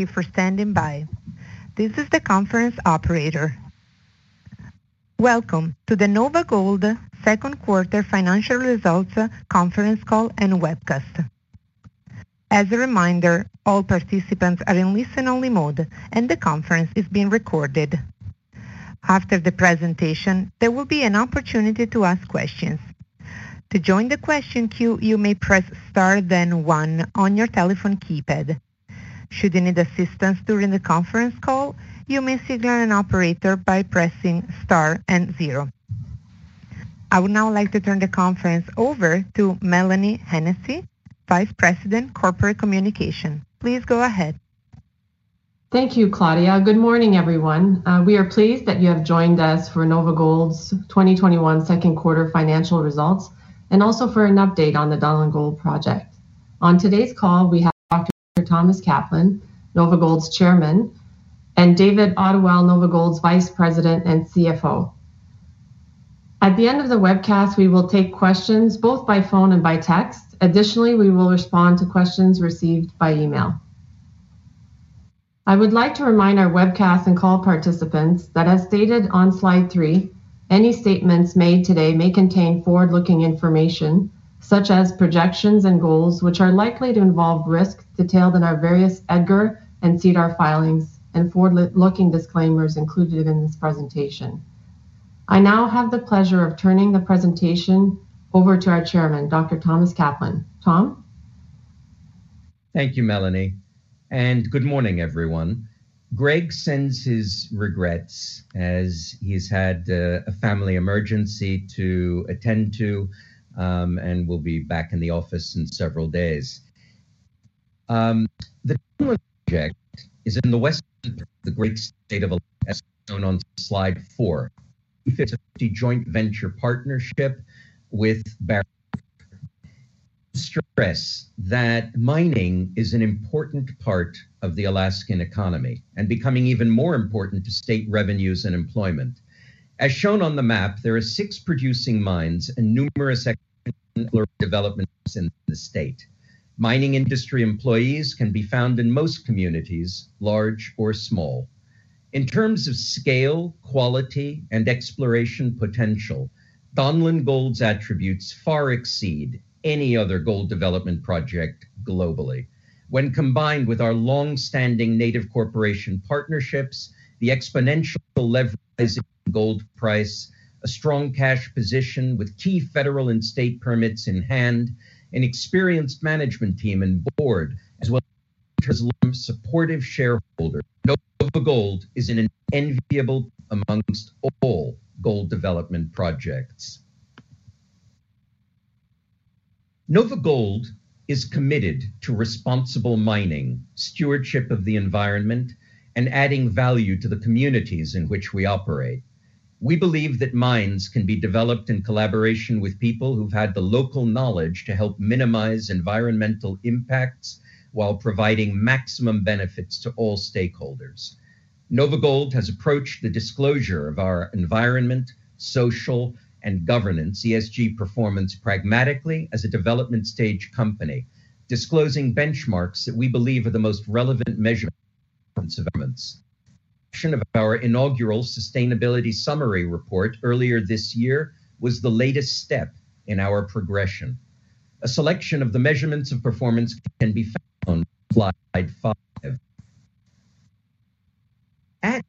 You for standing by. This is the conference operator. Welcome to the NOVAGOLD second quarter financial results conference call and webcast. As a reminder, all participants are in listen-only mode, and the conference is being recorded. After the presentation, there will be an opportunity to ask questions. To join the question queue, you may press star then one on your telephone keypad. Should you need assistance during the conference call, you may signal an operator by pressing star and zero. I would now like to turn the conference over to Mélanie Hennessey, Vice President, Corporate Communication. Please go ahead. Thank you, Claudia. Good morning, everyone. Uh, we are pleased that you have joined us for NOVAGOLD's 2021 second quarter financial results, and also for an update on the Donlin Gold project. On today's call, we have. Thomas Kaplan, NOVAGOLD's Chairman, and David Ottewell, NOVAGOLD's Vice President and CFO. At the end of the webcast, we will take questions both by phone and by text. Additionally, we will respond to questions received by email. I would like to remind our webcast and call participants that as stated on slide three, any statements made today may contain forward-looking information such as projections and goals, which are likely to involve risks detailed in our various EDGAR and SEDAR filings and forward-looking disclaimers included in this presentation. I now have the pleasure of turning the presentation over to our Chairman, Dr. Thomas Kaplan. Tom? Thank you, Mélanie, and good morning, everyone. Greg sends his regrets as he's had uh, a family emergency to attend to, Um, and will be back in the office in several days. Um, the project is in the western part of the great state of Alaska, as shown on slide four. It's a 50/50 joint venture partnership with Barrick. Stress that mining is an important part of the Alaskan economy and becoming even more important to state revenues and employment. As shown on the map, there are six producing mines and numerous exploration developments in the state. Mining industry employees can be found in most communities, large or small. In terms of scale, quality, and exploration potential, Donlin Gold's attributes far exceed any other gold development project globally. When combined with our long-standing Native corporation partnerships, the exponential leverage gold price, a strong cash position with key federal and state permits in hand, an experienced management team and board, as well as supportive shareholder, NOVAGOLD is in an enviable amongst all gold development projects. NOVAGOLD is committed to responsible mining, stewardship of the environment, and adding value to the communities in which we operate. We believe that mines can be developed in collaboration with people who've had the local knowledge to help minimize environmental impacts while providing maximum benefits to all stakeholders. NOVAGOLD has approached the disclosure of our environment, social, and governance, ESG performance, pragmatically as a development stage company, disclosing benchmarks that we believe are the most relevant measurements of performance. Of our inaugural sustainability summary report earlier this year was the latest step in our progression. A selection of the measurements of performance can be found on slide five. At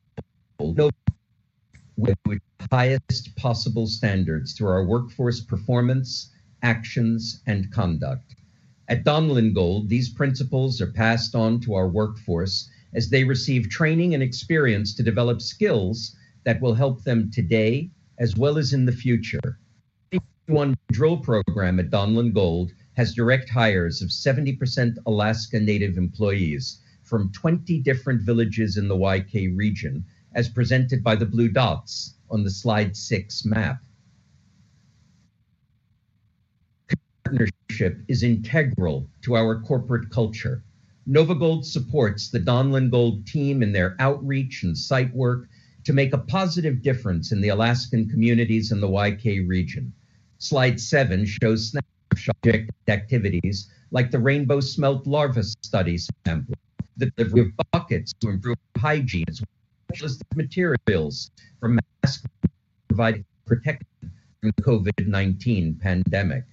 have the highest possible standards through our workforce performance, actions, and conduct. At Donlin Gold, these principles are passed on to our workforce as they receive training and experience to develop skills that will help them today as well as in the future. One drill program at Donlin Gold has direct hires of 70% Alaska Native employees from 20 different villages in the YK region, as presented by the blue dots on the slide six map. Partnership is integral to our corporate culture. NovaGold supports the Donlin Gold team in their outreach and site work to make a positive difference in the Alaskan communities in the YK region. Slide seven shows snapshot activities like the rainbow smelt larva study sample, the delivery of buckets to improve hygiene, as well as the materials for mask providing protection from the COVID 19 pandemic.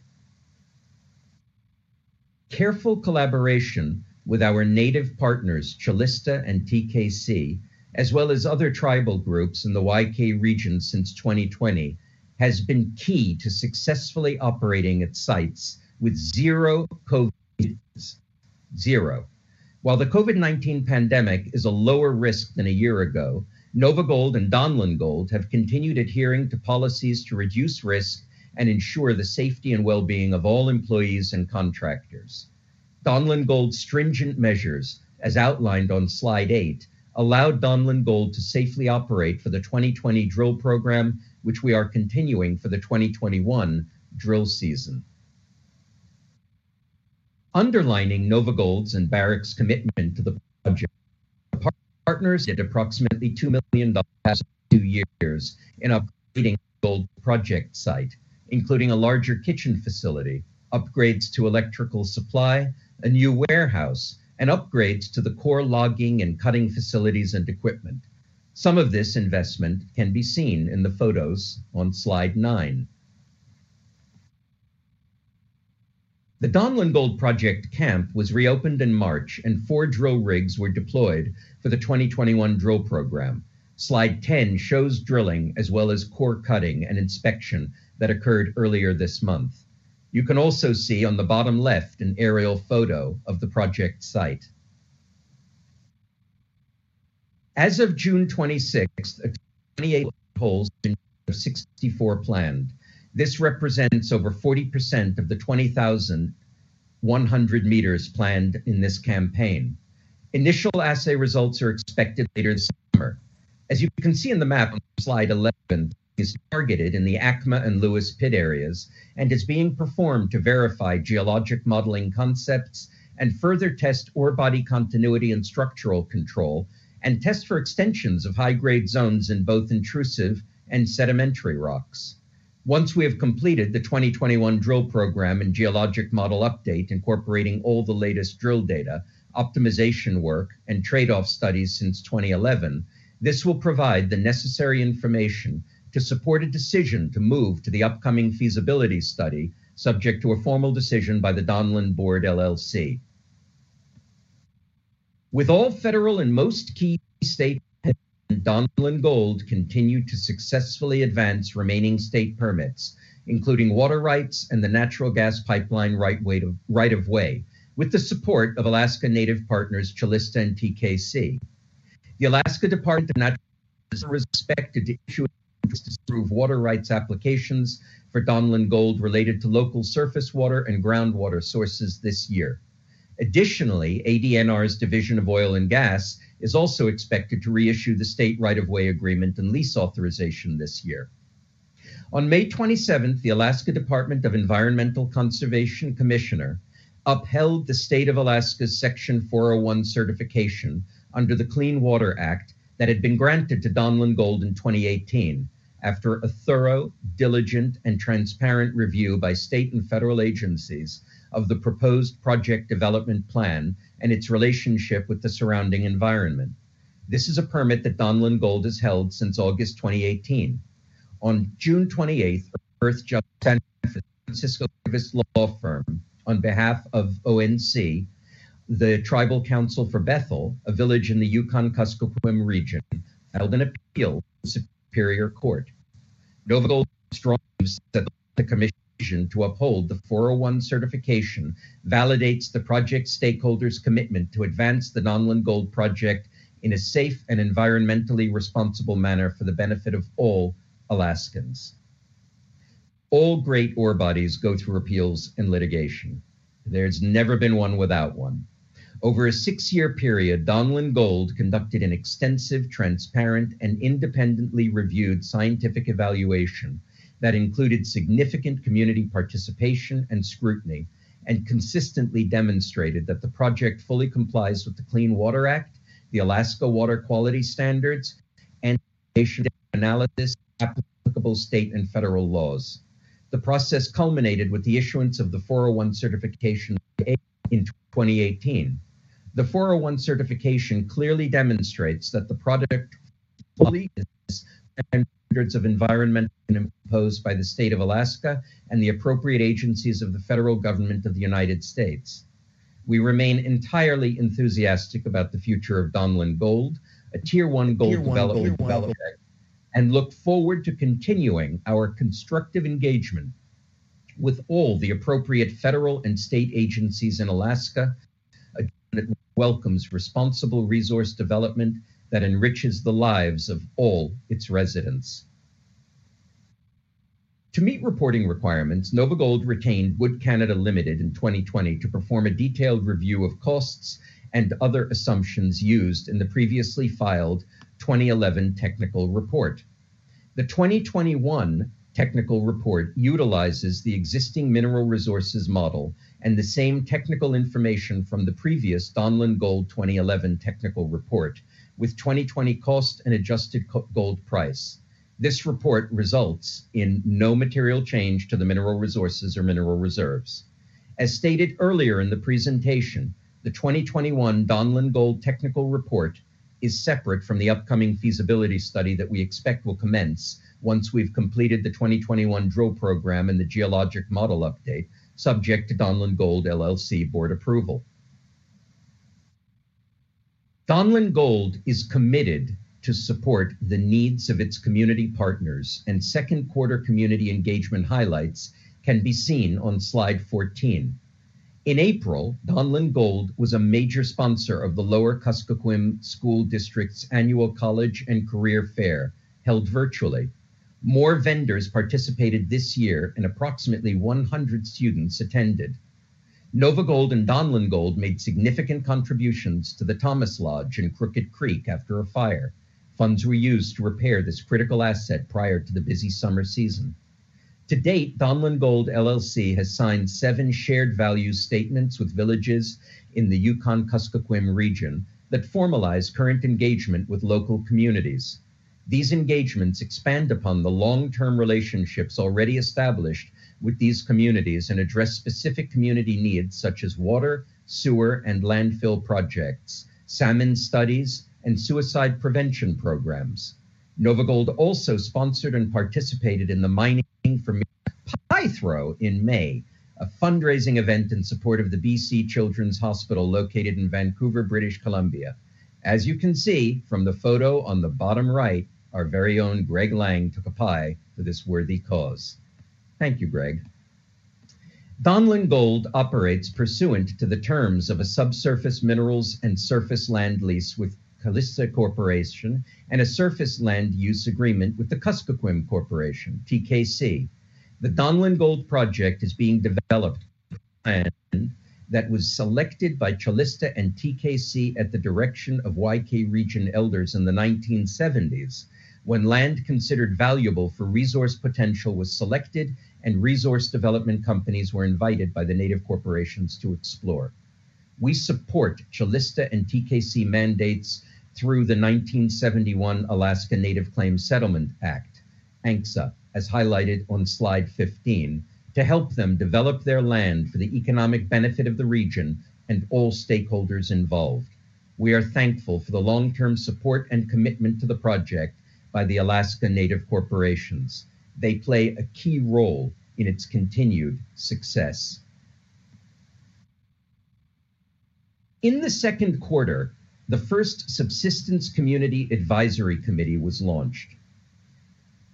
Careful collaboration with our native partners, Calista and TKC, as well as other tribal groups in the YK region since 2020, has been key to successfully operating at sites with zero COVID. Zero. While the COVID 19 pandemic is a lower risk than a year ago, NovaGold and Donlin Gold have continued adhering to policies to reduce risk and ensure the safety and well being of all employees and contractors. Donlin Gold's stringent measures, as outlined on slide eight, allowed Donlin Gold to safely operate for the 2020 drill program, which we are continuing for the 2021 drill season. Underlining NovaGold's and Barrick's commitment to the project, partners did approximately $2 million past two years in upgrading the gold project site, including a larger kitchen facility, upgrades to electrical supply, a new warehouse, and upgrades to the core logging and cutting facilities and equipment. Some of this investment can be seen in the photos on slide nine. The Donlin Gold Project camp was reopened in March and four drill rigs were deployed for the 2021 drill program. Slide 10 shows drilling as well as core cutting and inspection that occurred earlier this month. You can also see on the bottom left an aerial photo of the project site. As of June 26th, 28 holes in 64 planned. This represents over 40% of the 20,100 meters planned in this campaign. Initial assay results are expected later this summer. As you can see in the map on slide 11, is targeted in the ACMA and Lewis pit areas and is being performed to verify geologic modeling concepts and further test ore body continuity and structural control and test for extensions of high grade zones in both intrusive and sedimentary rocks. Once we have completed the 2021 drill program and geologic model update incorporating all the latest drill data, optimization work, and trade off studies since 2011, this will provide the necessary information to support a decision to move to the upcoming feasibility study, subject to a formal decision by the Donlin Board LLC. With all federal and most key state Donlin Gold continued to successfully advance remaining state permits, including water rights and the natural gas pipeline right, of, way, with the support of Alaska Native partners Calista and TKC. The Alaska Department of Natural Resources is expected to issue to approve water rights applications for Donlin Gold related to local surface water and groundwater sources this year. Additionally, ADNR's Division of Oil and Gas is also expected to reissue the state right of way agreement and lease authorization this year. On May 27th, the Alaska Department of Environmental Conservation Commissioner upheld the state of Alaska's Section 401 certification under the Clean Water Act that had been granted to Donlin Gold in 2018 after a thorough, diligent, and transparent review by state and federal agencies of the proposed project development plan and its relationship with the surrounding environment. This is a permit that Donlin Gold has held since August 2018. On June 28th, Earthjustice San Francisco Service Law Firm, on behalf of ONC, the Tribal Council for Bethel, a village in the Yukon Kuskokwim region, held an appeal Superior Court. NovaGold strongly that the Commission to uphold the 401 certification validates the project stakeholders' commitment to advance the Donlin Gold project in a safe and environmentally responsible manner for the benefit of all Alaskans. All great ore bodies go through appeals and litigation. There's never been one without one. Over a six year period, Donlin Gold conducted an extensive, transparent, and independently reviewed scientific evaluation that included significant community participation and scrutiny and consistently demonstrated that the project fully complies with the Clean Water Act, the Alaska Water Quality Standards, and analysis applicable state and federal laws. The process culminated with the issuance of the 401 certification in 2018. The 401 certification clearly demonstrates that the product fully is standards of environment imposed by the state of Alaska and the appropriate agencies of the federal government of the United States. We remain entirely enthusiastic about the future of Donlin Gold, a Tier 1 gold tier development one gold and look forward to continuing our constructive engagement with all the appropriate federal and state agencies in Alaska welcomes responsible resource development that enriches the lives of all its residents. To meet reporting requirements, NovaGold retained Wood Canada Limited in 2020 to perform a detailed review of costs and other assumptions used in the previously filed 2011 technical report. The 2021 technical report utilizes the existing mineral resources model and the same technical information from the previous Donlin Gold 2011 technical report with 2020 cost and adjusted gold price. This report results in no material change to the mineral resources or mineral reserves. As stated earlier in the presentation, the 2021 Donlin Gold technical report is separate from the upcoming feasibility study that we expect will commence once we've completed the 2021 drill program and the geologic model update, subject to Donlin Gold LLC board approval. Donlin Gold is committed to support the needs of its community partners, and second quarter community engagement highlights can be seen on slide 14. In April, Donlin Gold was a major sponsor of the Lower Kuskokwim School District's annual college and career fair, held virtually. More vendors participated this year, and approximately 100 students attended. NovaGold and Donlin Gold made significant contributions to the Thomas Lodge in Crooked Creek after a fire. Funds were used to repair this critical asset prior to the busy summer season. To date, Donlin Gold LLC has signed seven shared values statements with villages in the Yukon Kuskokwim region that formalize current engagement with local communities. These engagements expand upon the long term relationships already established with these communities and address specific community needs such as water, sewer, and landfill projects, salmon studies, and suicide prevention programs. NovaGold also sponsored and participated in the Mining for Pie Throw in May, a fundraising event in support of the BC Children's Hospital located in Vancouver, British Columbia. As you can see from the photo on the bottom right, our very own Greg Lang took a pie for this worthy cause. Thank you, Greg. Donlin Gold operates pursuant to the terms of a subsurface minerals and surface land lease with Calista Corporation, and a surface land use agreement with the Kuskokwim Corporation, TKC. The Donlin Gold Project is being developed that was selected by Calista and TKC at the direction of YK region elders in the 1970s, when land considered valuable for resource potential was selected and resource development companies were invited by the native corporations to explore. We support Calista and TKC mandates through the 1971 Alaska Native Claims Settlement Act, ANCSA, as highlighted on slide 15, to help them develop their land for the economic benefit of the region and all stakeholders involved. We are thankful for the long term support and commitment to the project by the Alaska Native corporations. They play a key role in its continued success. In the second quarter, the first Subsistence Community Advisory Committee was launched.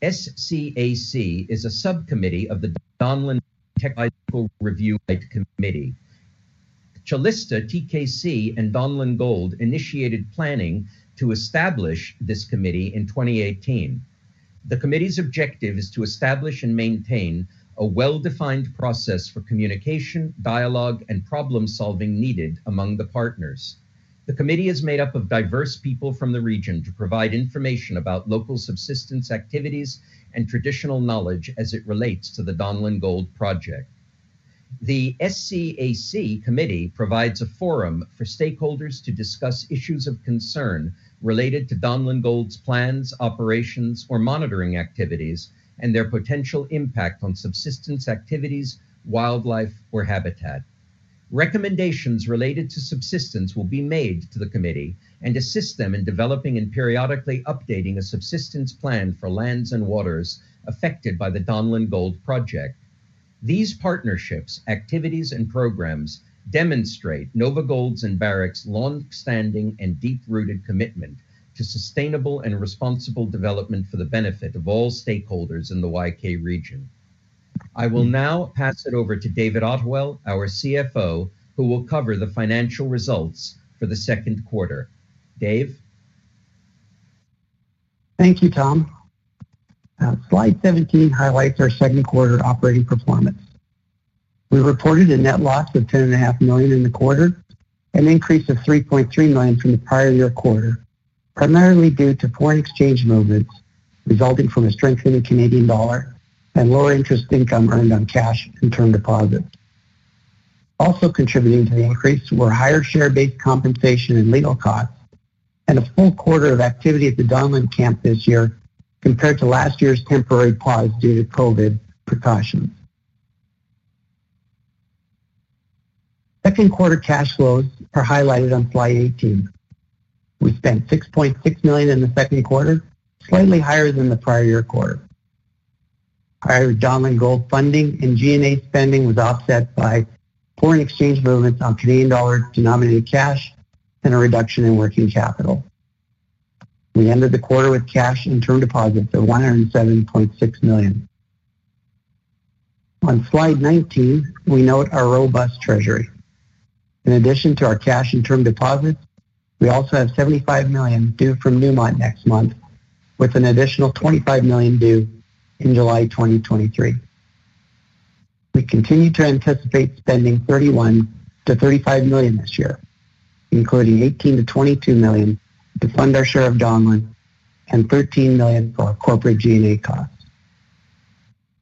SCAC is a subcommittee of the Donlin Technical Review Committee. Calista, TKC, and Donlin Gold initiated planning to establish this committee in 2018. The committee's objective is to establish and maintain a well defined process for communication, dialogue, and problem solving needed among the partners. The committee is made up of diverse people from the region to provide information about local subsistence activities and traditional knowledge as it relates to the Donlin Gold project. The SCAC committee provides a forum for stakeholders to discuss issues of concern related to Donlin Gold's plans, operations, or monitoring activities and their potential impact on subsistence activities, wildlife, or habitat. Recommendations related to subsistence will be made to the committee and assist them in developing and periodically updating a subsistence plan for lands and waters affected by the Donlin Gold project. These partnerships, activities, and programs demonstrate NovaGold's and Barrick's long-standing and deep-rooted commitment to sustainable and responsible development for the benefit of all stakeholders in the YK region. I will now pass it over to David Ottewell, our CFO, who will cover the financial results for the second quarter. Dave? Thank you, Tom. Uh, slide 17 highlights our second quarter operating performance. We reported a net loss of $10.5 million in the quarter, an increase of 3.3 million from the prior year quarter, primarily due to foreign exchange movements resulting from a strengthening Canadian dollar and lower interest income earned on cash and term deposits. Also contributing to the increase were higher share-based compensation and legal costs and a full quarter of activity at the Donlin camp this year compared to last year's temporary pause due to COVID precautions. Second quarter cash flows are highlighted on slide 18. We spent $6.6 million in the second quarter, slightly higher than the prior year quarter. Higher Donlin Gold funding and G&A spending was offset by foreign exchange movements on Canadian dollar denominated cash and a reduction in working capital. We ended the quarter with cash and term deposits of $107.6 million. On slide 19, we note our robust treasury. In addition to our cash and term deposits, we also have 75 million due from Newmont next month, with an additional 25 million due in July 2023. We continue to anticipate spending 31 to 35 million this year, including 18 to 22 million to fund our share of Donlin and 13 million for our corporate G&A costs.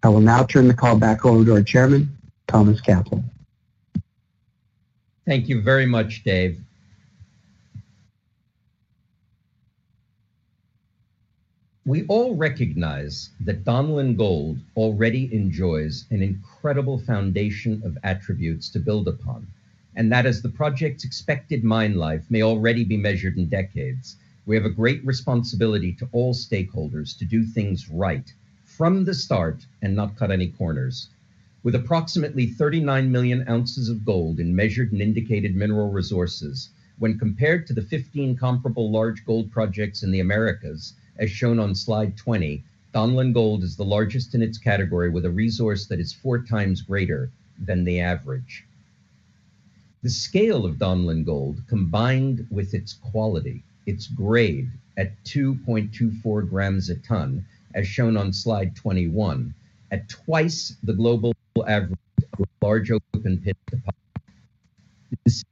I will now turn the call back over to our chairman, Thomas Kaplan. Thank you very much, Dave. We all recognize that Donlin Gold already enjoys an incredible foundation of attributes to build upon and that as the project's expected mine life may already be measured in decades, we have a great responsibility to all stakeholders to do things right from the start and not cut any corners. With approximately 39 million ounces of gold in measured and indicated mineral resources, when compared to the 15 comparable large gold projects in the Americas, as shown on slide 20, Donlin Gold is the largest in its category with a resource that is four times greater than the average. The scale of Donlin Gold, combined with its quality, its grade at 2.24 grams a ton, as shown on slide 21, at twice the global average large open pit deposit, is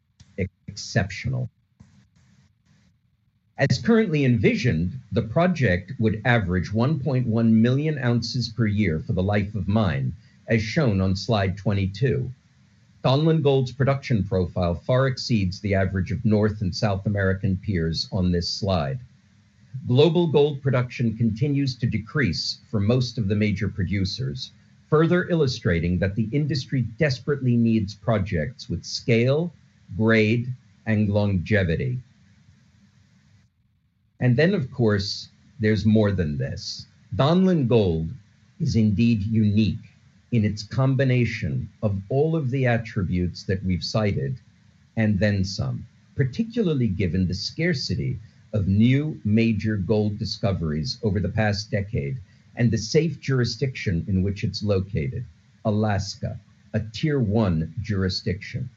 exceptional. As currently envisioned, the project would average 1.1 million ounces per year for the life of mine, as shown on slide 22. Donlin Gold's production profile far exceeds the average of North and South American peers on this slide. Global gold production continues to decrease for most of the major producers, further illustrating that the industry desperately needs projects with scale, grade, and longevity. And then, of course, there's more than this. Donlin Gold is indeed unique in its combination of all of the attributes that we've cited and then some, particularly given the scarcity of new major gold discoveries over the past decade and the safe jurisdiction in which it's located, Alaska, a tier one jurisdiction.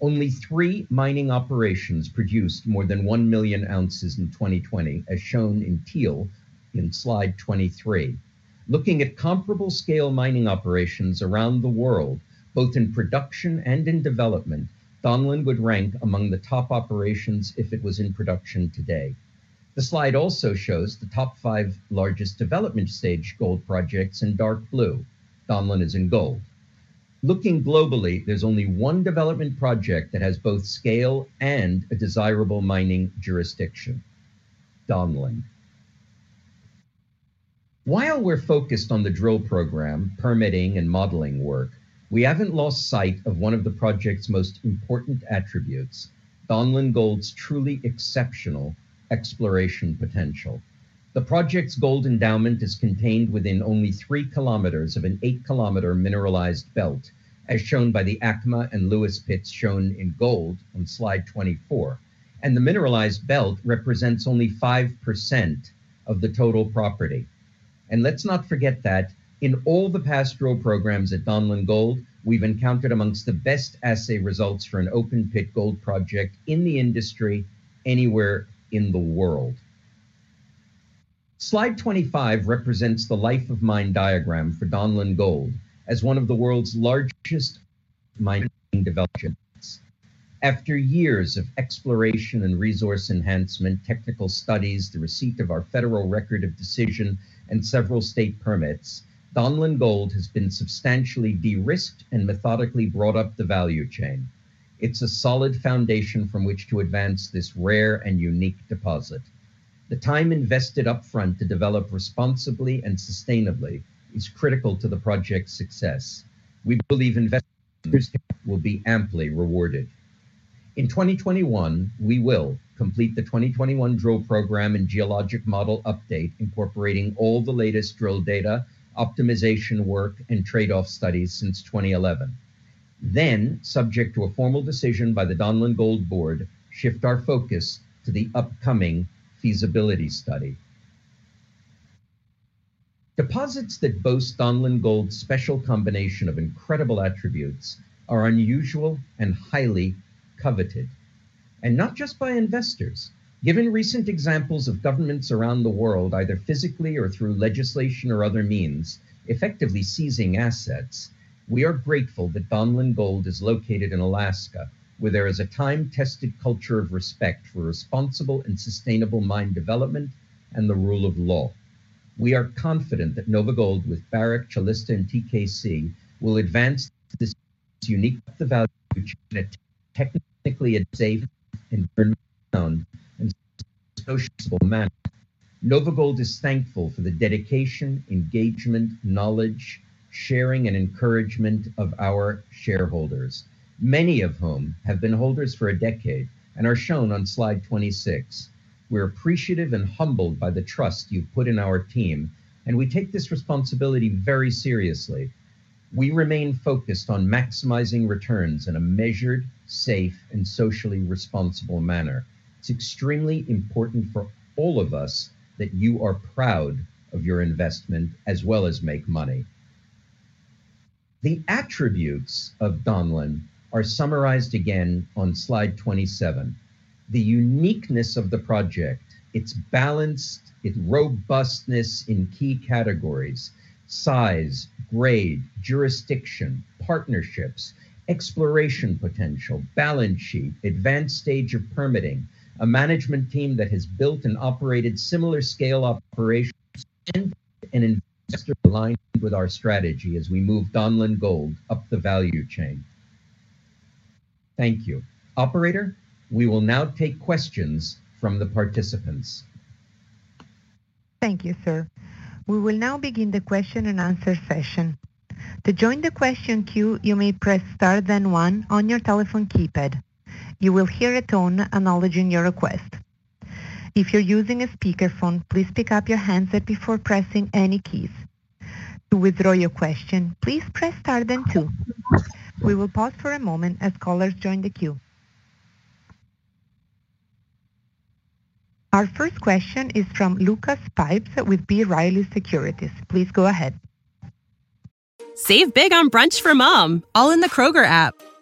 Only three mining operations produced more than 1 million ounces in 2020, as shown in teal in slide 23. Looking at comparable scale mining operations around the world, both in production and in development, Donlin would rank among the top operations if it was in production today. The slide also shows the top five largest development stage gold projects in dark blue. Donlin is in gold. Looking globally, there's only one development project that has both scale and a desirable mining jurisdiction Donlin. While we're focused on the drill program, permitting, and modeling work, we haven't lost sight of one of the project's most important attributes Donlin Gold's truly exceptional exploration potential. The project's gold endowment is contained within only three kilometers of an eight kilometer mineralized belt, as shown by the ACMA and Lewis pits shown in gold on slide 24. And the mineralized belt represents only 5% of the total property. And let's not forget that in all the past drill programs at Donlin Gold, we've encountered amongst the best assay results for an open pit gold project in the industry anywhere in the world. Slide 25 represents the life of mine diagram for Donlin Gold as one of the world's largest mining developments. After years of exploration and resource enhancement, technical studies, the receipt of our federal record of decision, and several state permits, Donlin Gold has been substantially de-risked and methodically brought up the value chain. It's a solid foundation from which to advance this rare and unique deposit. The time invested upfront to develop responsibly and sustainably is critical to the project's success. We believe investors will be amply rewarded. In 2021, we will complete the 2021 drill program and geologic model update, incorporating all the latest drill data, optimization work, and trade-off studies since 2011. Then, subject to a formal decision by the Donlin Gold Board, shift our focus to the upcoming feasibility study. Deposits that boast Donlin Gold's special combination of incredible attributes are unusual and highly coveted and not just by investors. Given recent examples of governments around the world, either physically or through legislation or other means, effectively seizing assets, we are grateful that Donlin Gold is located in Alaska, where there is a time tested culture of respect for responsible and sustainable mine development and the rule of law. We are confident that NovaGold, with Barrick, Calista, and TKC, will advance this unique value chain in a technically safe environmental and sociable manner. NovaGold is thankful for the dedication, engagement, knowledge, sharing, and encouragement of our shareholders, many of whom have been holders for a decade and are shown on slide 26. We're appreciative and humbled by the trust you've put in our team, and we take this responsibility very seriously. We remain focused on maximizing returns in a measured, safe, and socially responsible manner. It's extremely important for all of us that you are proud of your investment as well as make money. The attributes of Donlin are summarized again on slide 27. The uniqueness of the project, its balanced, its robustness in key categories, size, grade, jurisdiction, partnerships, exploration potential, balance sheet, advanced stage of permitting, a management team that has built and operated similar scale operations, and an aligned with our strategy as we move Donlin Gold up the value chain. Thank you. Operator, we will now take questions from the participants. Thank you, sir. We will now begin the question and answer session. To join the question queue, you may press star then one on your telephone keypad. You will hear a tone acknowledging your request. If you're using a speakerphone, please pick up your handset before pressing any keys. To withdraw your question, please press star then two. We will pause for a moment as callers join the queue. Our first question is from Lucas Pipes with B. Riley Securities. Please go ahead. Save big on brunch for mom, all in the Kroger app.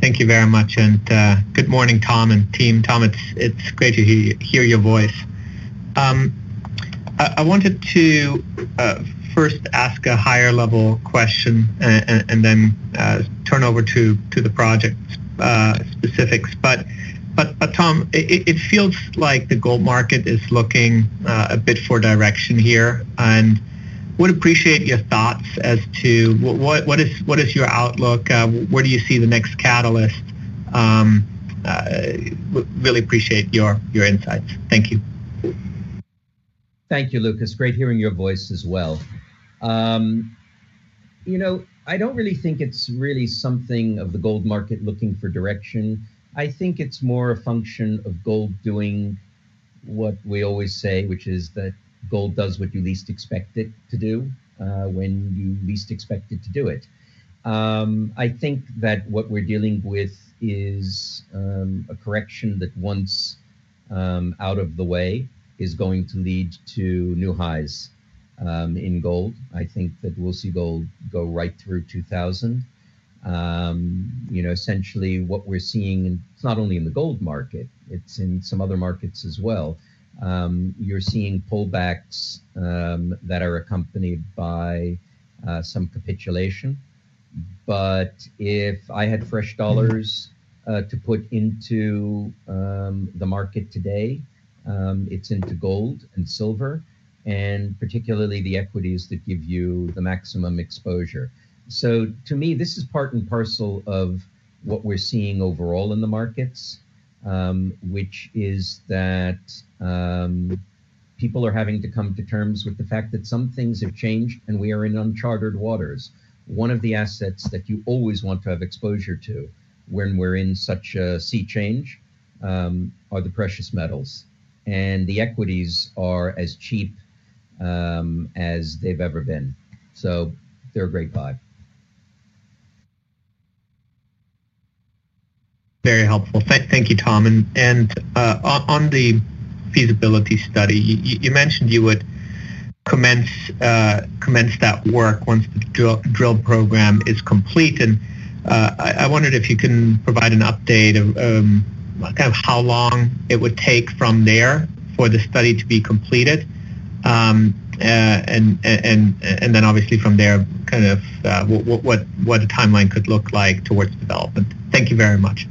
Thank you very much, and uh, good morning, Tom and team. Tom, it's it's great to hear, your voice. Um, I, I, wanted to uh, first ask a higher level question and, and then uh, turn over to to the project uh, specifics. But but but Tom, it, it, feels like the gold market is looking uh, a bit for direction here, and would appreciate your thoughts as to what what is what is your outlook? Uh, where do you see the next catalyst? Um, uh, really appreciate your your insights. Thank you. Thank you, Lucas. Great hearing your voice as well. Um, you know, I don't really think it's really something of the gold market looking for direction. I think it's more a function of gold doing what we always say, which is that gold does what you least expect it to do uh, when you least expect it to do it. Um, I think that what we're dealing with is um, a correction that once um, out of the way is going to lead to new highs um, in gold. I think that we'll see gold go right through 2000. Um, you know, essentially what we're seeing, and it's not only in the gold market, it's in some other markets as well um, you're seeing pullbacks um, that are accompanied by uh, some capitulation. But if I had fresh dollars uh, to put into um, the market today, um, it's into gold and silver, and particularly the equities that give you the maximum exposure. So to me, this is part and parcel of what we're seeing overall in the markets um, which is that um, people are having to come to terms with the fact that some things have changed and we are in uncharted waters. One of the assets that you always want to have exposure to when we're in such a sea change um, are the precious metals. And the equities are as cheap um, as they've ever been. So they're a great buy. Very helpful. Th- thank you, Tom. And, and uh, on the feasibility study, you, you mentioned you would commence uh, commence that work once the drill, drill program is complete. And uh, I, I, wondered if you can provide an update of um, kind of how long it would take from there for the study to be completed. Um, uh, and and and then obviously from there, kind of uh, what what what a timeline could look like towards development. Thank you very much.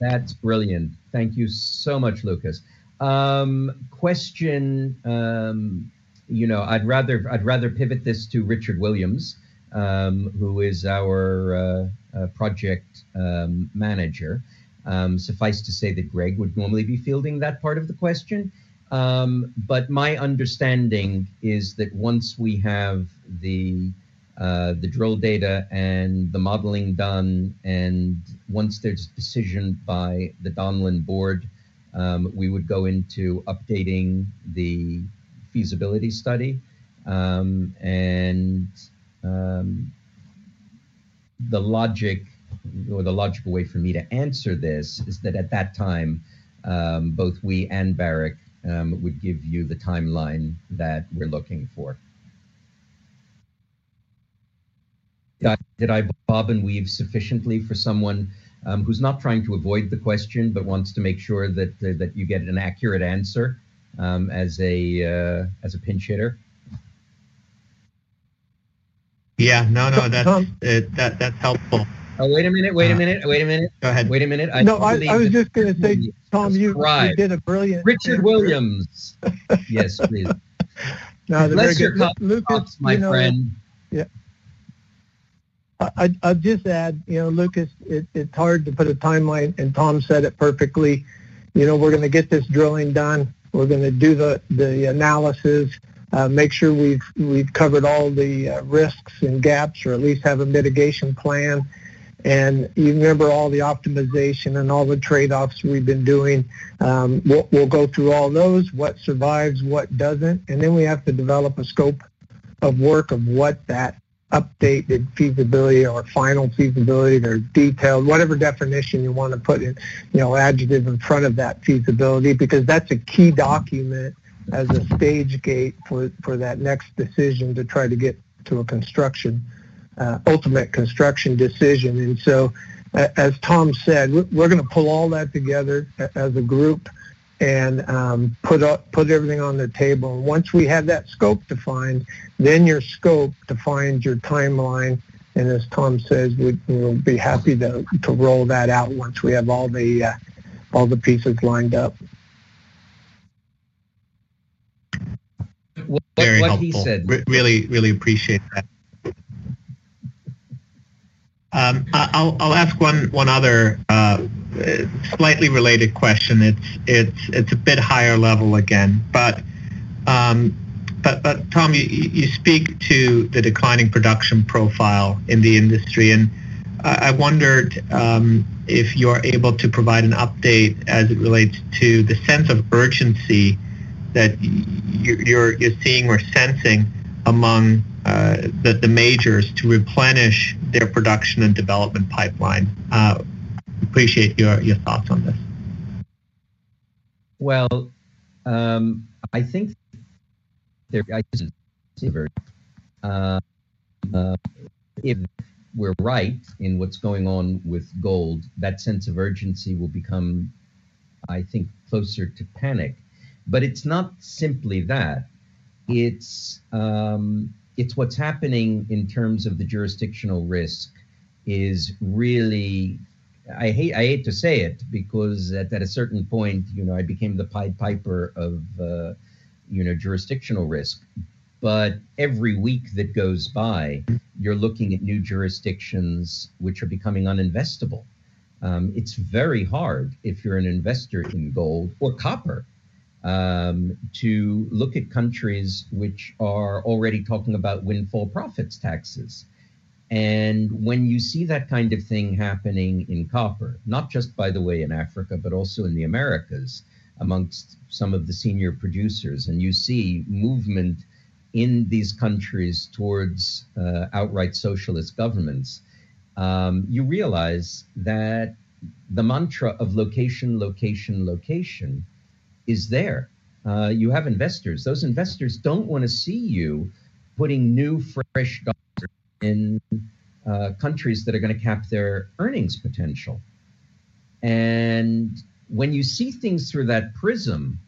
That's brilliant. Thank you so much, Lucas. Um, question. Um, you know, I'd rather I'd rather pivot this to Richard Williams, um, who is our uh, uh, project um, manager. Um, suffice to say that Greg would normally be fielding that part of the question. Um, but my understanding is that once we have the uh, the drill data and the modeling done. And once there's a decision by the Donlin board, um, we would go into updating the feasibility study. Um, and um, the logic or the logical way for me to answer this is that at that time, um, both we and Barrick um, would give you the timeline that we're looking for. Did I, did I bob and weave sufficiently for someone um, who's not trying to avoid the question but wants to make sure that uh, that you get an accurate answer um, as a uh, as a pinch hitter? Yeah, no, no, that's uh, that that's helpful. Oh, wait a minute, wait a uh, minute, wait a minute. Go ahead. Wait a minute. I no, I, I, was just going to say, Tom, you, you, did a brilliant. Richard Williams. yes, please. No, Bless your Lucas, my you know, friend. Yeah. I, I'll just add, you know, Lucas, it, it's hard to put a timeline, and Tom said it perfectly. You know, we're going to get this drilling done. We're going to do the, the analysis, uh, make sure we've, we've covered all the uh, risks and gaps, or at least have a mitigation plan. And you remember all the optimization and all the trade-offs we've been doing. Um, we'll, we'll go through all those, what survives, what doesn't, and then we have to develop a scope of work of what that updated feasibility or final feasibility or detailed, whatever definition you want to put in, you know, adjective in front of that feasibility because that's a key document as a stage gate for, for that next decision to try to get to a construction, uh, ultimate construction decision. And so, as Tom said, we're, we're going to pull all that together as a group and um, put up, put everything on the table. And once we have that scope defined, then your scope defines your timeline. And as Tom says, we, will be happy to, to roll that out once we have all the uh, all the pieces lined up. What, Very what helpful. he said. Re- really, really appreciate that. Um, I'll, I'll ask one one other uh, slightly related question. It's it's it's a bit higher level again, but um, but but Tom, you, you speak to the declining production profile in the industry, and I, wondered um, if you're able to provide an update as it relates to the sense of urgency that you're you're seeing or sensing among uh, the, the majors to replenish their production and development pipeline. Uh, appreciate your, your thoughts on this. Well, um, I think there, uh, uh, if we're right in what's going on with gold, that sense of urgency will become, I think, closer to panic. But it's not simply that. It's um, it's what's happening in terms of the jurisdictional risk is really I hate I hate to say it because at, at a certain point, you know, I became the Pied Piper of uh, you know jurisdictional risk. But every week that goes by, you're looking at new jurisdictions which are becoming uninvestable. Um, it's very hard if you're an investor in gold or copper um, to look at countries which are already talking about windfall profits taxes. And when you see that kind of thing happening in copper, not just, by the way, in Africa, but also in the Americas, amongst some of the senior producers, and you see movement in these countries towards uh, outright socialist governments, um, you realize that the mantra of location, location, location is there. Uh, you have investors. Those investors don't want to see you putting new, fresh dollars in uh, countries that are going to cap their earnings potential. And when you see things through that prism,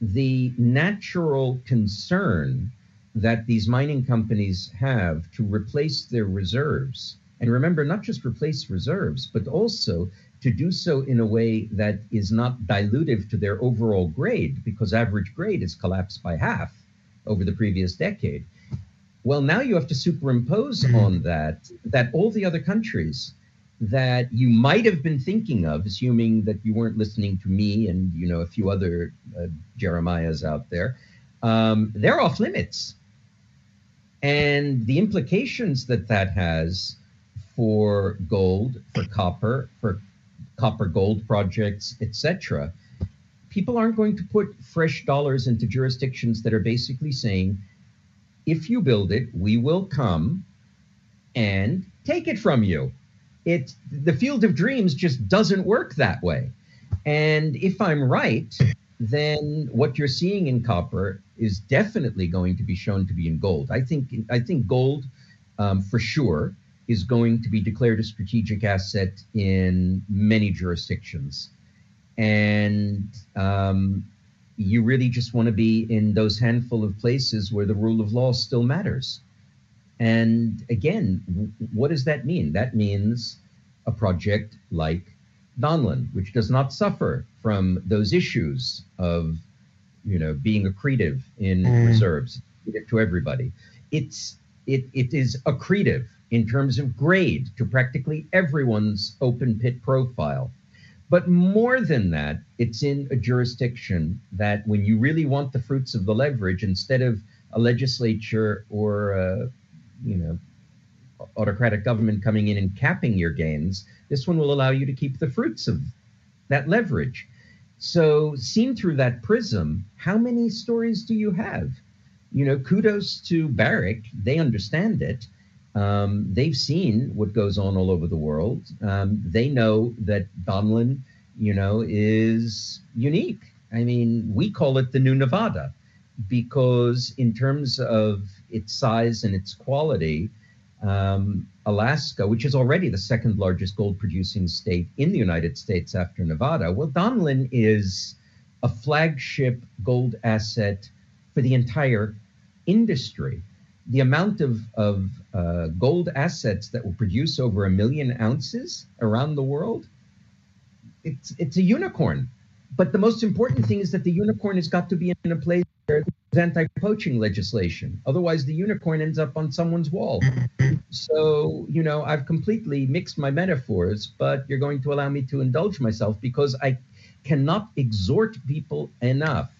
the natural concern that these mining companies have to replace their reserves, and remember, not just replace reserves, but also to do so in a way that is not dilutive to their overall grade, because average grade has collapsed by half over the previous decade. Well, now you have to superimpose mm-hmm. on that that all the other countries that you might have been thinking of, assuming that you weren't listening to me and you know a few other uh, Jeremiahs out there, um, they're off limits, and the implications that that has for gold, for copper, for copper gold projects, etc. People aren't going to put fresh dollars into jurisdictions that are basically saying, if you build it, we will come and take it from you. It the field of dreams just doesn't work that way. And if I'm right, then what you're seeing in copper is definitely going to be shown to be in gold. I think I think gold um, for sure is going to be declared a strategic asset in many jurisdictions. And um, you really just want to be in those handful of places where the rule of law still matters. And again, what does that mean? That means a project like Donlin, which does not suffer from those issues of, you know, being accretive in mm. reserves to everybody. It's it, it is accretive in terms of grade to practically everyone's open pit profile. But more than that, it's in a jurisdiction that when you really want the fruits of the leverage, instead of a legislature or a, you know autocratic government coming in and capping your gains. This one will allow you to keep the fruits of that leverage. So, seen through that prism, how many stories do you have? You know, kudos to Barrick. They understand it. Um, they've seen what goes on all over the world. Um, they know that Donlin, you know, is unique. I mean, we call it the new Nevada because, in terms of its size and its quality, um, Alaska, which is already the second largest gold producing state in the United States after Nevada, well, Donlin is a flagship gold asset for the entire industry. The amount of, of uh, gold assets that will produce over a million ounces around the world, it's, it's a unicorn. But the most important thing is that the unicorn has got to be in a place where there's anti-poaching legislation. Otherwise, the unicorn ends up on someone's wall. So, you know, I've completely mixed my metaphors, but you're going to allow me to indulge myself because I cannot exhort people enough.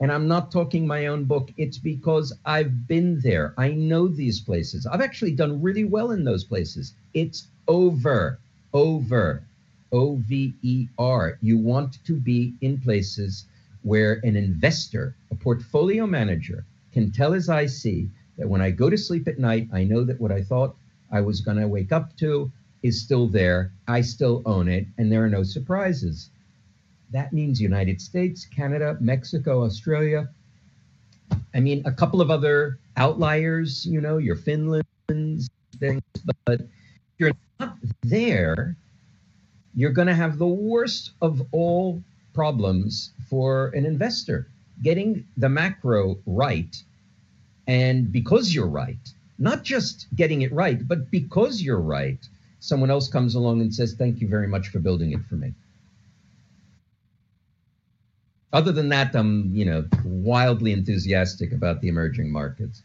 And I'm not talking my own book. It's because I've been there. I know these places. I've actually done really well in those places. It's over, over. O V E R. You want to be in places where an investor, a portfolio manager, can tell his IC that when I go to sleep at night, I know that what I thought I was going to wake up to is still there. I still own it, and there are no surprises. That means United States, Canada, Mexico, Australia. I mean, a couple of other outliers, you know, your Finlands, things, but if you're not there you're going to have the worst of all problems for an investor getting the macro right. And because you're right, not just getting it right, but because you're right, someone else comes along and says, Thank you very much for building it for me. Other than that, I'm, you know, wildly enthusiastic about the emerging markets.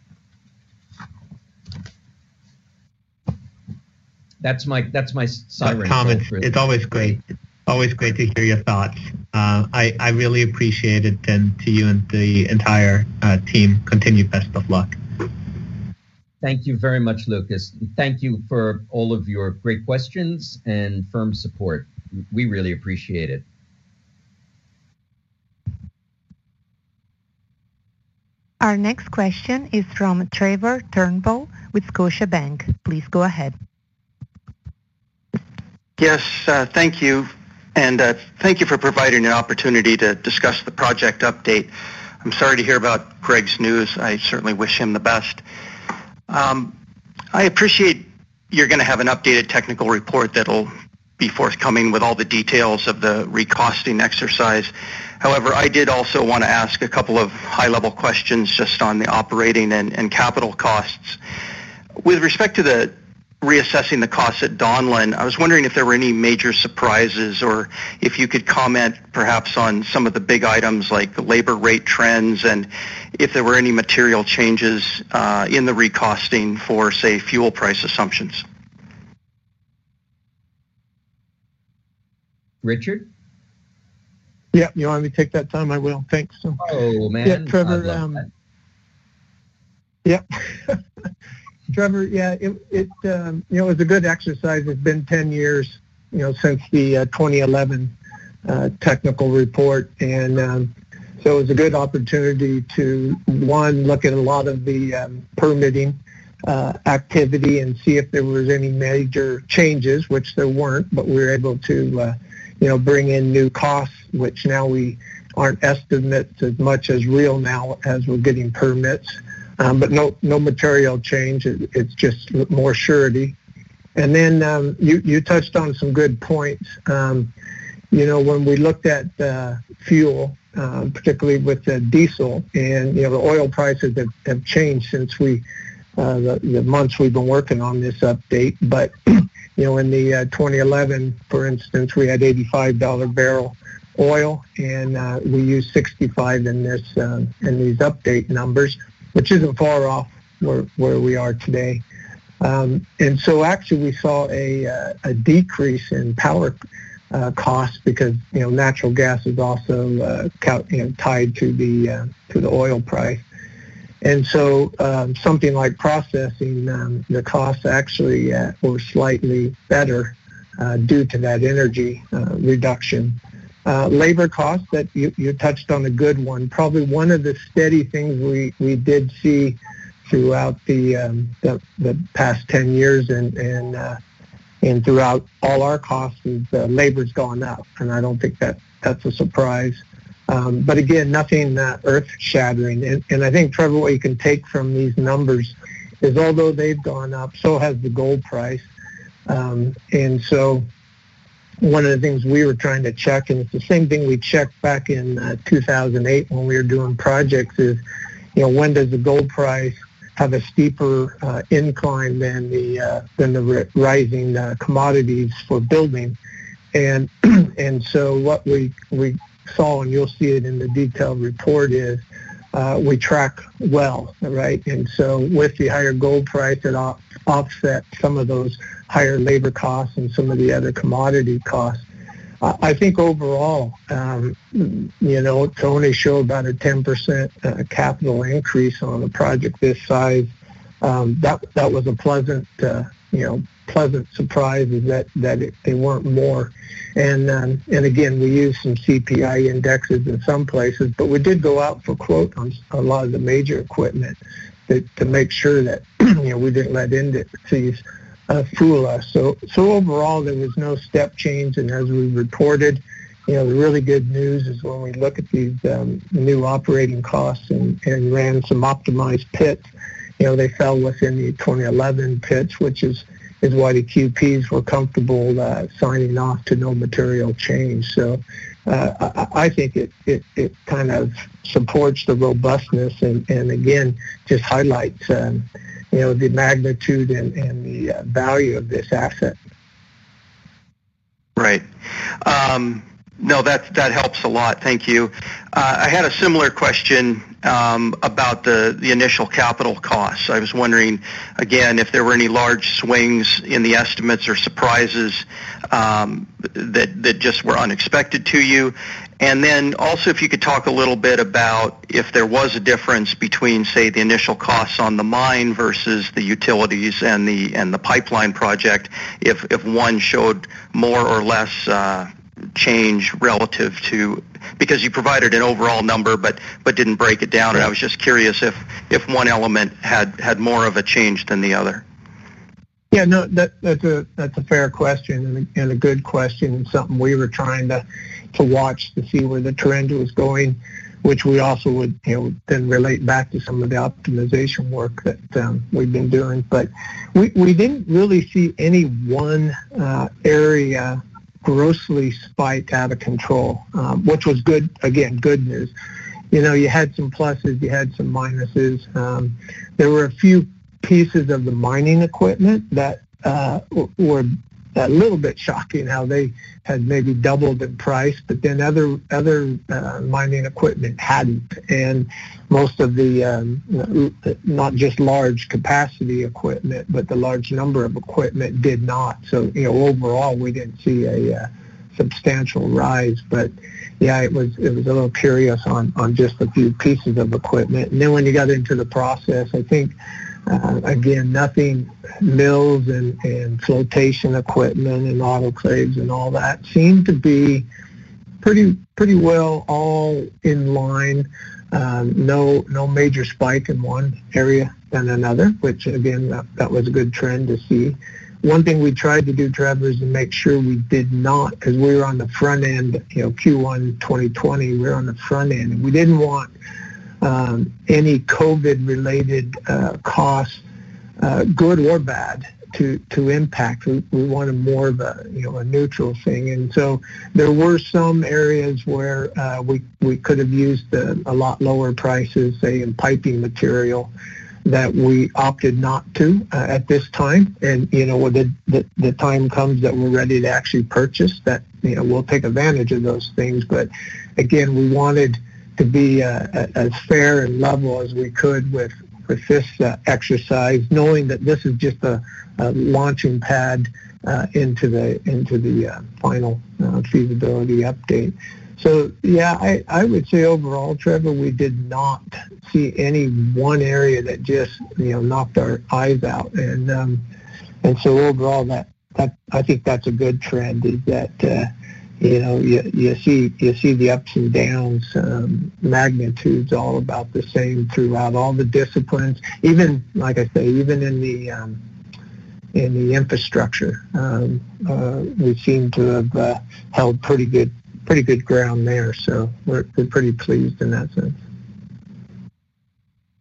that's my that's my siren. It's, it's always great. Always great to hear your thoughts. Uh, I, I really appreciate it, and to you and the entire uh, team, continue best of luck. Thank you very much, Lucas. Thank you for all of your great questions and firm support. We really appreciate it. Our next question is from Trevor Turnbull with Scotiabank. Please go ahead. Yes, uh, thank you. And uh, thank you for providing an opportunity to discuss the project update. I'm sorry to hear about Greg's news. I certainly wish him the best. Um, I appreciate you're going to have an updated technical report that'll be forthcoming with all the details of the recosting exercise. However, I did also want to ask a couple of high-level questions just on the operating and, and capital costs. With respect to the reassessing the costs at Donlin, I was wondering if there were any major surprises or if you could comment perhaps on some of the big items like labor rate trends and if there were any material changes uh, in the recosting for, say, fuel price assumptions. Richard? Yeah, you want me to take that time? I will. Thanks. Oh, man. Yeah, Trevor. Um, yeah. Trevor, yeah, it, it um, you know, it was a good exercise. It's been 10 years, you know, since the uh, 2011 uh, technical report, and um, so it was a good opportunity to one look at a lot of the um, permitting uh, activity and see if there was any major changes, which there weren't, but we were able to, uh, you know, bring in new costs, which now we aren't estimates as much as real now as we're getting permits um, but no no material change. It, it's just more surety. And then um, you you touched on some good points. Um, you know, when we looked at uh, fuel, uh, particularly with the diesel, and you know the oil prices have, have changed since we uh, the, the months we've been working on this update. But you know, in the uh, 2011, for instance, we had $85 barrel oil, and uh, we used 65 in this uh, in these update numbers which isn't far off where, where we are today. Um, and so actually we saw a, uh, a decrease in power uh, costs because you know natural gas is also uh, you know, tied to the uh, to the oil price. And so um, something like processing, um, the costs actually uh, were slightly better uh, due to that energy uh, reduction. Uh, labor costs that you, you touched on a good one. Probably one of the steady things we, we did see throughout the, um, the, the past 10 years and, and, uh, and throughout all our costs is uh, labor's gone up. And I don't think that that's a surprise. Um, but again, nothing uh, earth-shattering. And, and I think, Trevor, what you can take from these numbers is although they've gone up, so has the gold price. Um, and so one of the things we were trying to check, and it's the same thing we checked back in uh, 2008 when we were doing projects, is, you know, when does the gold price have a steeper uh, incline than the uh, than the rising uh, commodities for building, and and so what we we saw, and you'll see it in the detailed report, is uh, we track well, right? And so with the higher gold price, it off, offset some of those higher labor costs and some of the other commodity costs. I think overall, um, you know, to only show about a 10% uh, capital increase on a project this size, um, that that was a pleasant, uh, you know, pleasant surprise is that that it, they weren't more. And um, and again, we used some CPI indexes in some places, but we did go out for quote on a lot of the major equipment to, to make sure that you know we didn't let indices uh, fool us. So so overall, there was no step change, and as we reported. You know, the really good news is when we look at these um, new operating costs and, and ran some optimized pits, you know, they fell within the 2011 pits, which is is why the QPs were comfortable uh, signing off to no material change. So uh, I, I, think it, it, it kind of supports the robustness and, and again just highlights um, you know the magnitude and, and the uh, value of this asset. Right. Um, no, that that helps a lot. Thank you. Uh, I had a similar question um, about the, the initial capital costs. I was wondering, again, if there were any large swings in the estimates or surprises um, that, that just were unexpected to you. And then also if you could talk a little bit about if there was a difference between, say, the initial costs on the mine versus the utilities and the and the pipeline project, if if one showed more or less uh, change relative to because you provided an overall number but but didn't break it down and I was just curious if if one element had had more of a change than the other. Yeah, no, that, that's a that's a fair question and a, and a good question and something we were trying to to watch to see where the trend was going, which we also would you know then relate back to some of the optimization work that um, we've been doing. But we we didn't really see any one uh, area grossly spiked out of control, um, which was good. Again, good news. You know, you had some pluses, you had some minuses. Um, there were a few pieces of the mining equipment that uh, were a little bit shocking how they had maybe doubled in price, but then other other uh, mining equipment hadn't, and most of the um, not just large capacity equipment, but the large number of equipment did not. So you know overall we didn't see a uh, substantial rise, but yeah, it was it was a little curious on on just a few pieces of equipment, and then when you got into the process, I think uh, again, nothing, mills and, and flotation equipment and autoclaves and all that seem to be pretty pretty well all in line. Um, no no major spike in one area than another, which again that, that was a good trend to see. One thing we tried to do, Trevor, is to make sure we did not, because we were on the front end, you know, Q1 2020, we were on the front end, we didn't want um, any COVID-related uh, costs, uh, good or bad, to to impact. We, we wanted more of a you know a neutral thing, and so there were some areas where uh, we we could have used a, a lot lower prices, say in piping material, that we opted not to uh, at this time. And you know when the, the the time comes that we're ready to actually purchase, that you know we'll take advantage of those things. But again, we wanted to be uh, as fair and level as we could with with this uh, exercise, knowing that this is just a, a launching pad uh, into the into the uh, final uh, feasibility update. So yeah, I, I would say overall, Trevor, we did not see any one area that just you know knocked our eyes out, and um, and so overall, that that I think that's a good trend. Is that uh, you know you, you see you see the ups and downs, um, magnitudes all about the same throughout all the disciplines. Even like I say, even in the um, in the infrastructure, um, uh, we seem to have uh, held pretty good pretty good ground there. So we're, we're pretty pleased in that sense.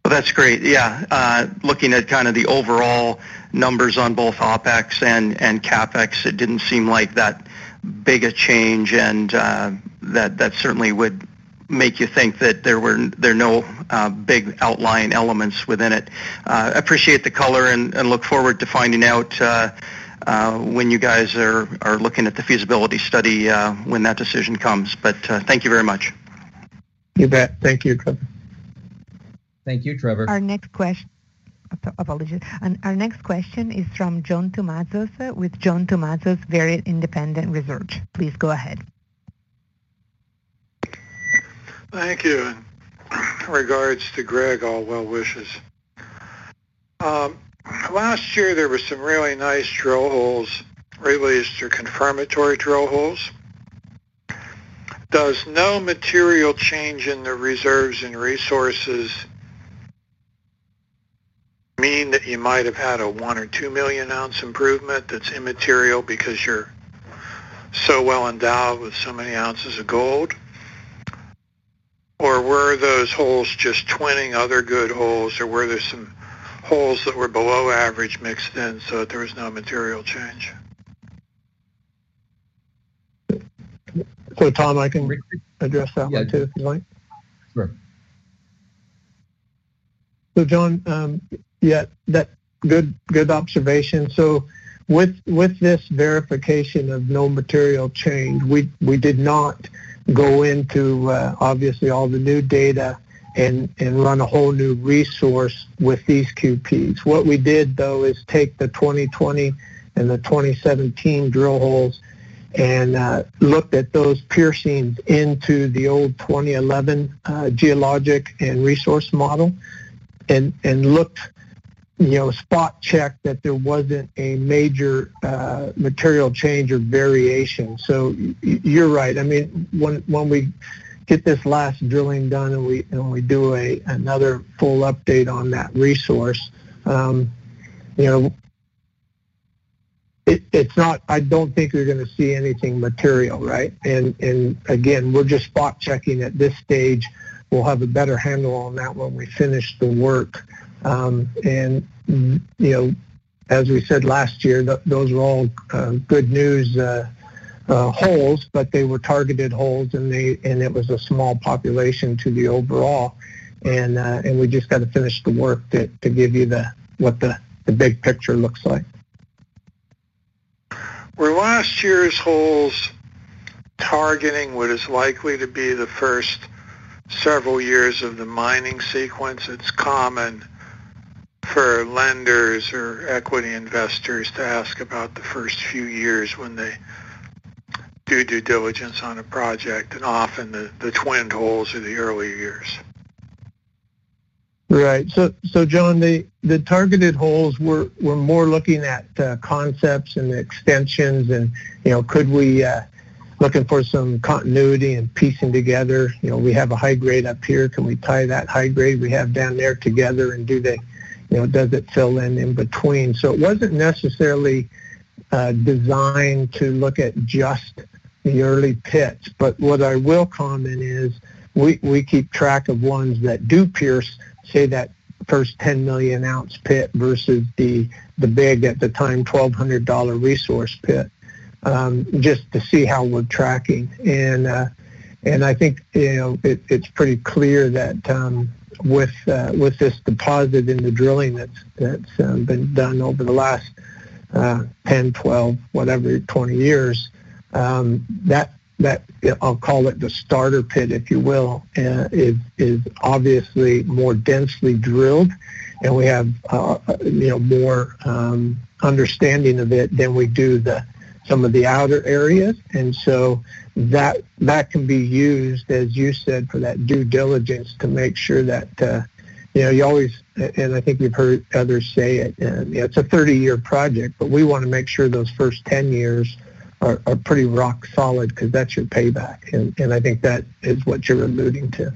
Well, that's great. Yeah, uh, looking at kind of the overall numbers on both OPEX and, and CAPEX, it didn't seem like that big a change, and uh, that that certainly would make you think that there were there are no uh, big outlying elements within it. Uh, appreciate the color and, and look forward to finding out uh, uh, when you guys are, are looking at the feasibility study uh, when that decision comes. But uh, thank you very much. You bet. Thank you, Trevor. Thank you, Trevor. Our next question. Apologies. And our next question is from John Tumazos uh, with John Tumazos Very Independent Research. Please go ahead. Thank you. In regards to Greg, all well wishes. Um, last year there were some really nice drill holes released or confirmatory drill holes. Does no material change in the reserves and resources mean that you might have had a one or two million ounce improvement that's immaterial because you're so well endowed with so many ounces of gold? Or were those holes just twinning other good holes, or were there some holes that were below average mixed in so that there was no material change? So, Tom, I can address that Yeah. one too, if you'd like. Sure. So, John, um, yeah, that good good observation. So, with with this verification of no material change, we we did not go into uh, obviously all the new data and and run a whole new resource with these QPs. What we did though is take the 2020 and the 2017 drill holes and uh, looked at those piercings into the old 2011 uh, geologic and resource model and and looked you know spot check that there wasn't a major uh, material change or variation. So you're right. I mean when when we get this last drilling done and we and we do a another full update on that resource um, you know it, it's not i don't think you're going to see anything material right? And and again we're just spot checking at this stage. We'll have a better handle on that when we finish the work and you know as we said last year th- those were all uh, good news uh, uh, holes, but they were targeted holes, and they and it was a small population to the overall, and and we just got to finish the work to, to give you the what the, the big picture looks like. Were last year's holes targeting what is likely to be the first several years of the mining sequence? It's common for lenders or equity investors to ask about the first few years when they do due diligence on a project, and often the, the twinned holes are the early years. Right. So, so John, the, the targeted holes were, were more looking at uh, concepts and extensions, and you know, could we uh, looking for some continuity and piecing together. You know, we have a high grade up here. Can we tie that high grade we have down there together and do the, you know, does it fill in in between? So it wasn't necessarily uh, designed to look at just the early pits. But what I will comment is we, we keep track of ones that do pierce, say that first 10 million ounce pit versus the, the big at the time $1,200 resource pit, um, just to see how we're tracking. And, uh, and I think, you know, it, it's pretty clear that um, with, uh, with this deposit in the drilling that's, that's um, been done over the last uh, 10, 12, whatever, 20 years, um, that that I'll call it the starter pit, if you will, uh, is is obviously more densely drilled, and we have uh, you know more um, understanding of it than we do the some of the outer areas. And so that that can be used, as you said, for that due diligence to make sure that uh, you know you always, and I think you've heard others say it. Uh, it's a 30-year project, but we want to make sure those first 10 years are, are pretty rock solid because that's your payback, and, and I think that is what you're alluding to.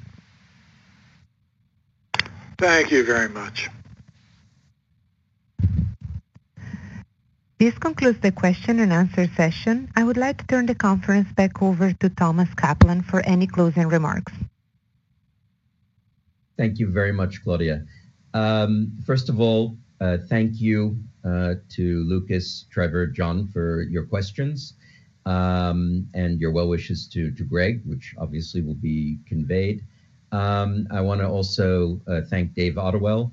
Thank you very much. This concludes the question and answer session. I would like to turn the conference back over to Thomas Kaplan for any closing remarks. Thank you very much, Claudia. Um, first of all, uh, thank you uh, to Lucas, Trevor, John for your questions um, and your well wishes to, Greg, which obviously will be conveyed. Um, I want to also uh, thank Dave Ottewell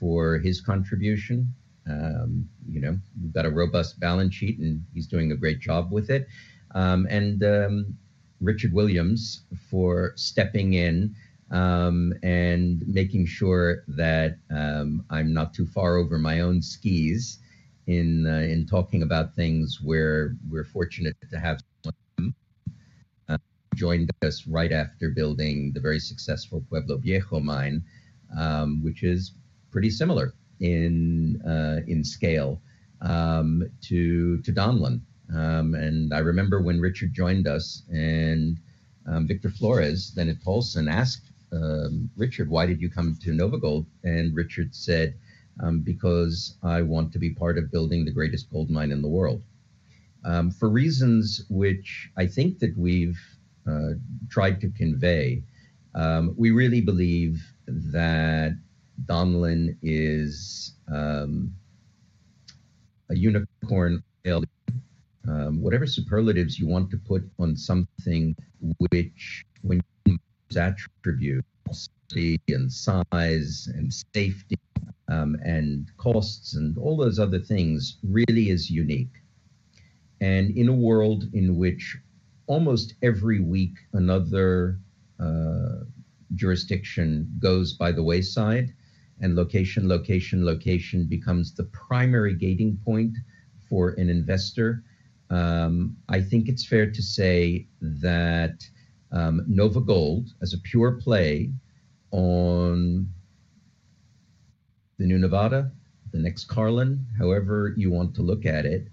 for his contribution. Um, you know, we've got a robust balance sheet, and he's doing a great job with it. Um, and um, Richard Williams for stepping in um, and making sure that um, I'm not too far over my own skis in uh, in talking about things where we're fortunate to have someone uh, joined us right after building the very successful Pueblo Viejo mine, um, which is pretty similar in uh, in scale um, to to Donlin. Um, and I remember when Richard joined us, and um, Victor Flores, then at Paulson, asked um, Richard, "Why did you come to NovaGold?" And Richard said, um, "Because I want to be part of building the greatest gold mine in the world." Um, for reasons which I think that we've uh, tried to convey, we really believe that Donlin is um, a unicorn um, whatever superlatives you want to put on something which, when you attributes and size and safety um, and costs and all those other things, really is unique. And in a world in which almost every week another uh, jurisdiction goes by the wayside, and location, location, location becomes the primary gating point for an investor, um, I think it's fair to say that um, NovaGold, as a pure play on the new Nevada, the next Carlin, however you want to look at it,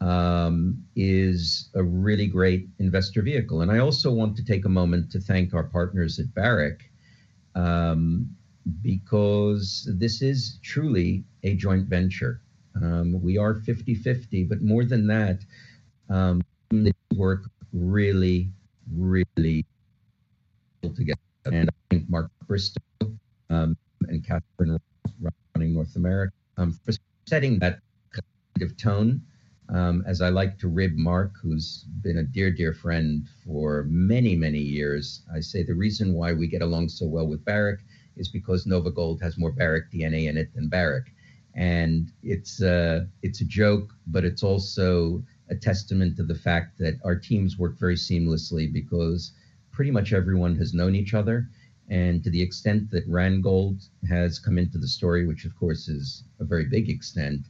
um, is a really great investor vehicle. And I also want to take a moment to thank our partners at Barrick because this is truly a joint venture. Um, we are 50 50, but more than that, um, they work really, really together. And I think Mark Bristow um, and Catherine running North America um, for setting that kind of tone. Um, as I like to rib Mark, who's been a dear, dear friend for many, many years, I say the reason why we get along so well with Barrick is because NovaGold has more Barrick DNA in it than Barrick. And it's it's a joke, but it's also a testament to the fact that our teams work very seamlessly because pretty much everyone has known each other. And to the extent that Randgold has come into the story, which of course is a very big extent,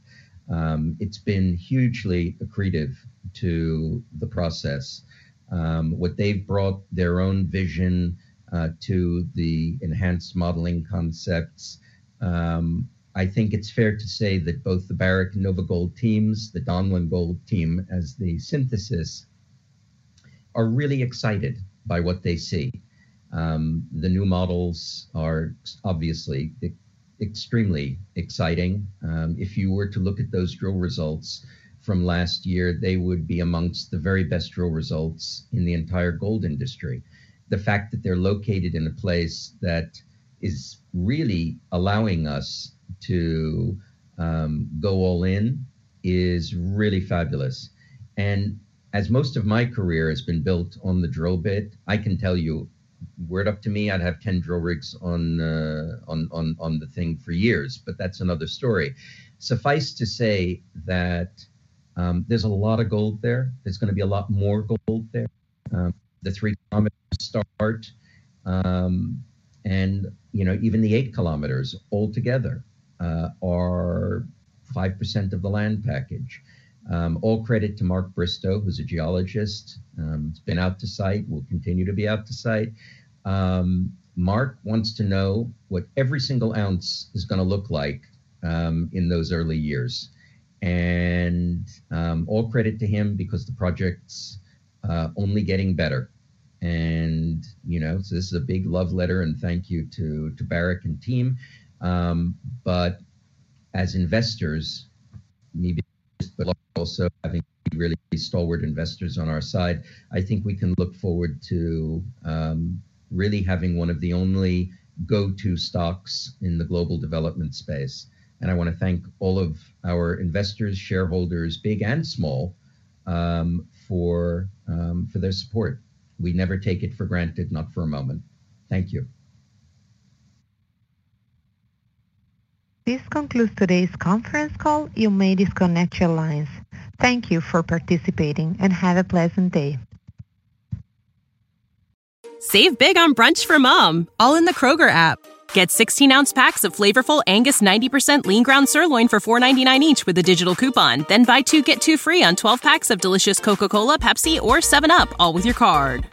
um, it's been hugely accretive to the process. Um, what they've brought their own vision, to the enhanced modeling concepts. Um, I think it's fair to say that both the Barrick and NovaGold teams, the Donlin Gold team as the synthesis, are really excited by what they see. Um, the new models are obviously extremely exciting. Um, if you were to look at those drill results from last year, they would be amongst the very best drill results in the entire gold industry the fact that they're located in a place that is really allowing us to um, go all in is really fabulous. And as most of my career has been built on the drill bit, I can tell you, it up to me, I'd have 10 drill rigs on, uh, on, on, on the thing for years, but that's another story. Suffice to say that um, there's a lot of gold there. There's going to be a lot more gold there. Um, the three kilometer start, um, and you know even the eight kilometers altogether uh, are five percent of the land package. Um, all credit to Mark Bristow, who's a geologist. Um, it's been out to site, will continue to be out to site. Um, Mark wants to know what every single ounce is going to look like um, in those early years. And um, all credit to him because the project's uh, only getting better. And, you know, so this is a big love letter and thank you to, to Barrick and team. Um, but as investors, maybe but also having really stalwart investors on our side, I think we can look forward to um, really having one of the only go-to stocks in the global development space. And I want to thank all of our investors, shareholders, big and small, um, for um, for their support. We never take it for granted, not for a moment. Thank you. This concludes today's conference call. You may disconnect your lines. Thank you for participating and have a pleasant day. Save big on brunch for mom, all in the Kroger app. Get 16 ounce packs of flavorful Angus 90% lean ground sirloin for $4.99 each with a digital coupon. Then buy two get two free on 12 packs of delicious Coca Cola, Pepsi, or 7UP, all with your card.